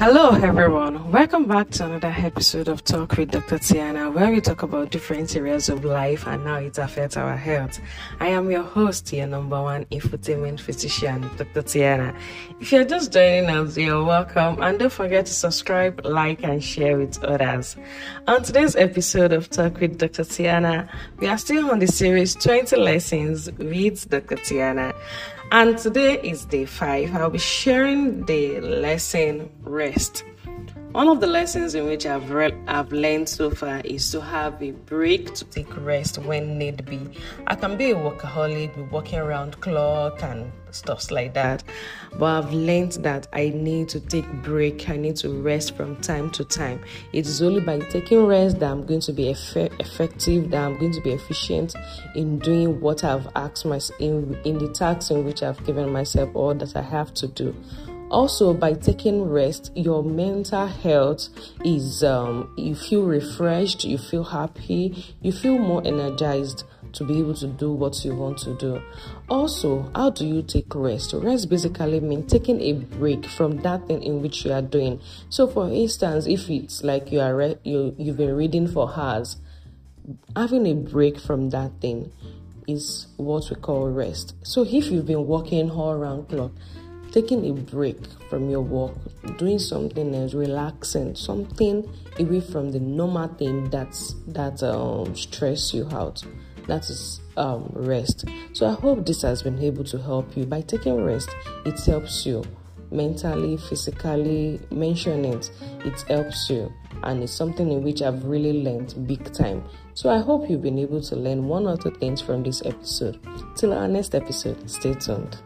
Hello, everyone. Welcome back to another episode of Talk with Dr. Tiana, where we talk about different areas of life and how it affects our health. I am your host, your number one infotainment physician, Dr. Tiana. If you're just joining us, you're welcome, and don't forget to subscribe, like, and share with others. On today's episode of Talk with Dr. Tiana, we are still on the series 20 Lessons with Dr. Tiana. And today is day five. I'll be sharing the lesson rest. One of the lessons in which I've re- I've learned so far is to have a break to take rest when need be. I can be a workaholic, be walking around clock and stuffs like that, but I've learned that I need to take break. I need to rest from time to time. It is only by taking rest that I'm going to be eff- effective, that I'm going to be efficient in doing what I've asked myself in in the tasks in which I've given myself or that I have to do also by taking rest your mental health is um, you feel refreshed you feel happy you feel more energized to be able to do what you want to do. Also how do you take rest? Rest basically means taking a break from that thing in which you are doing. So for instance if it's like you are re- you you've been reading for hours having a break from that thing is what we call rest. So if you've been working all around clock taking a break from your work, doing something else, relaxing, something away from the normal thing that's that um stress you out. That is um rest. So I hope this has been able to help you. By taking rest, it helps you mentally, physically, mention it, it helps you. And it's something in which I've really learned big time. So I hope you've been able to learn one or two things from this episode. Till our next episode, stay tuned.